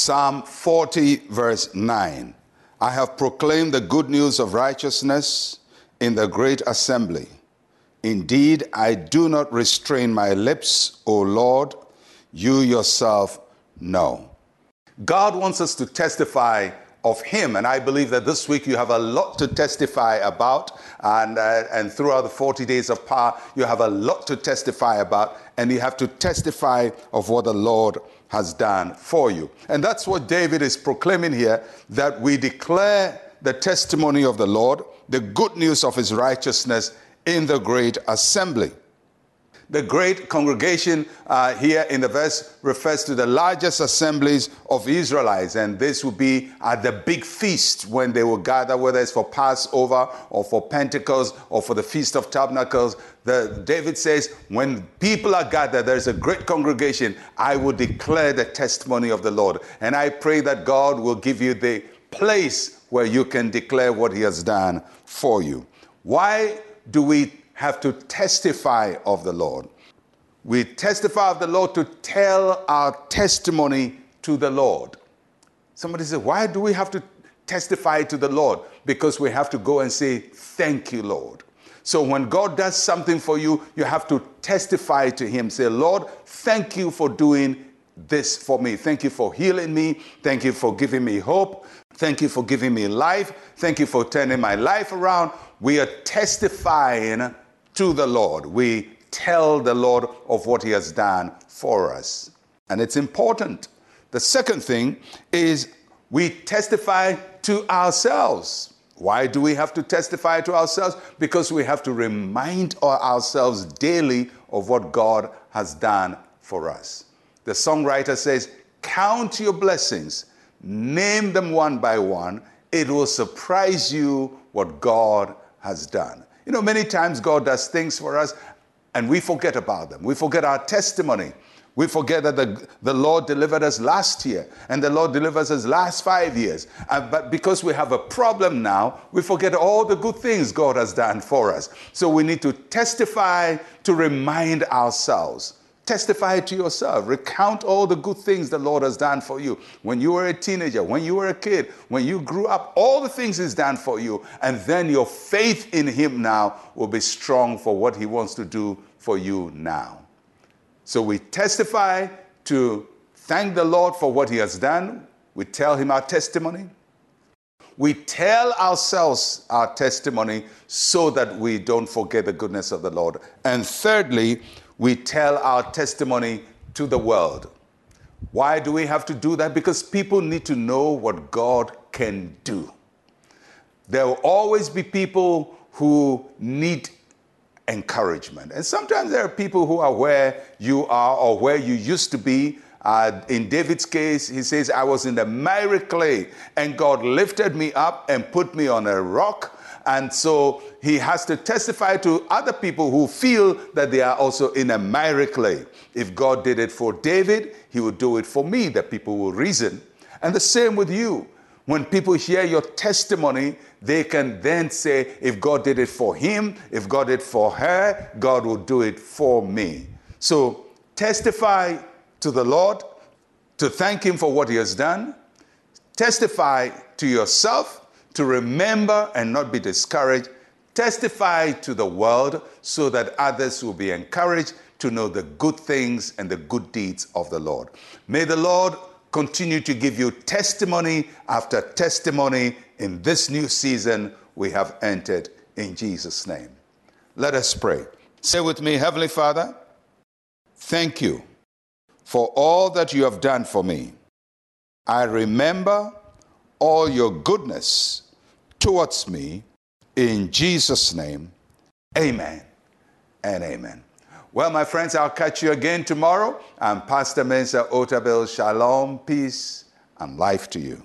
Psalm 40, verse 9. I have proclaimed the good news of righteousness in the great assembly. Indeed, I do not restrain my lips, O Lord, you yourself know. God wants us to testify of Him, and I believe that this week you have a lot to testify about, and, uh, and throughout the 40 days of power, you have a lot to testify about, and you have to testify of what the Lord has done for you. And that's what David is proclaiming here that we declare the testimony of the Lord, the good news of his righteousness in the great assembly. The great congregation uh, here in the verse refers to the largest assemblies of Israelites, and this would be at the big feast when they will gather, whether it's for Passover or for Pentecost or for the Feast of Tabernacles. The, David says, When people are gathered, there's a great congregation, I will declare the testimony of the Lord. And I pray that God will give you the place where you can declare what He has done for you. Why do we have to testify of the Lord. We testify of the Lord to tell our testimony to the Lord. Somebody said, Why do we have to testify to the Lord? Because we have to go and say, Thank you, Lord. So when God does something for you, you have to testify to Him. Say, Lord, thank you for doing this for me. Thank you for healing me. Thank you for giving me hope. Thank you for giving me life. Thank you for turning my life around. We are testifying to the Lord. We tell the Lord of what He has done for us. And it's important. The second thing is we testify to ourselves. Why do we have to testify to ourselves? Because we have to remind ourselves daily of what God has done for us. The songwriter says, Count your blessings, name them one by one. It will surprise you what God has done. You know, many times God does things for us and we forget about them. We forget our testimony. We forget that the, the Lord delivered us last year and the Lord delivers us last five years. Uh, but because we have a problem now, we forget all the good things God has done for us. So we need to testify to remind ourselves Testify to yourself. Recount all the good things the Lord has done for you. When you were a teenager, when you were a kid, when you grew up, all the things He's done for you. And then your faith in Him now will be strong for what He wants to do for you now. So we testify to thank the Lord for what He has done. We tell Him our testimony. We tell ourselves our testimony so that we don't forget the goodness of the Lord. And thirdly, we tell our testimony to the world. Why do we have to do that? Because people need to know what God can do. There will always be people who need encouragement. And sometimes there are people who are where you are or where you used to be. Uh, in David's case, he says, I was in the miry clay, and God lifted me up and put me on a rock and so he has to testify to other people who feel that they are also in a miry clay. If God did it for David, he would do it for me, that people will reason. And the same with you. When people hear your testimony, they can then say, if God did it for him, if God did it for her, God will do it for me. So testify to the Lord, to thank him for what he has done. Testify to yourself to remember and not be discouraged, testify to the world so that others will be encouraged to know the good things and the good deeds of the Lord. May the Lord continue to give you testimony after testimony in this new season we have entered in Jesus' name. Let us pray. Say with me, Heavenly Father, thank you for all that you have done for me. I remember all your goodness towards me. In Jesus' name, amen and amen. Well, my friends, I'll catch you again tomorrow. I'm Pastor Mensa Otabil. Shalom, peace, and life to you.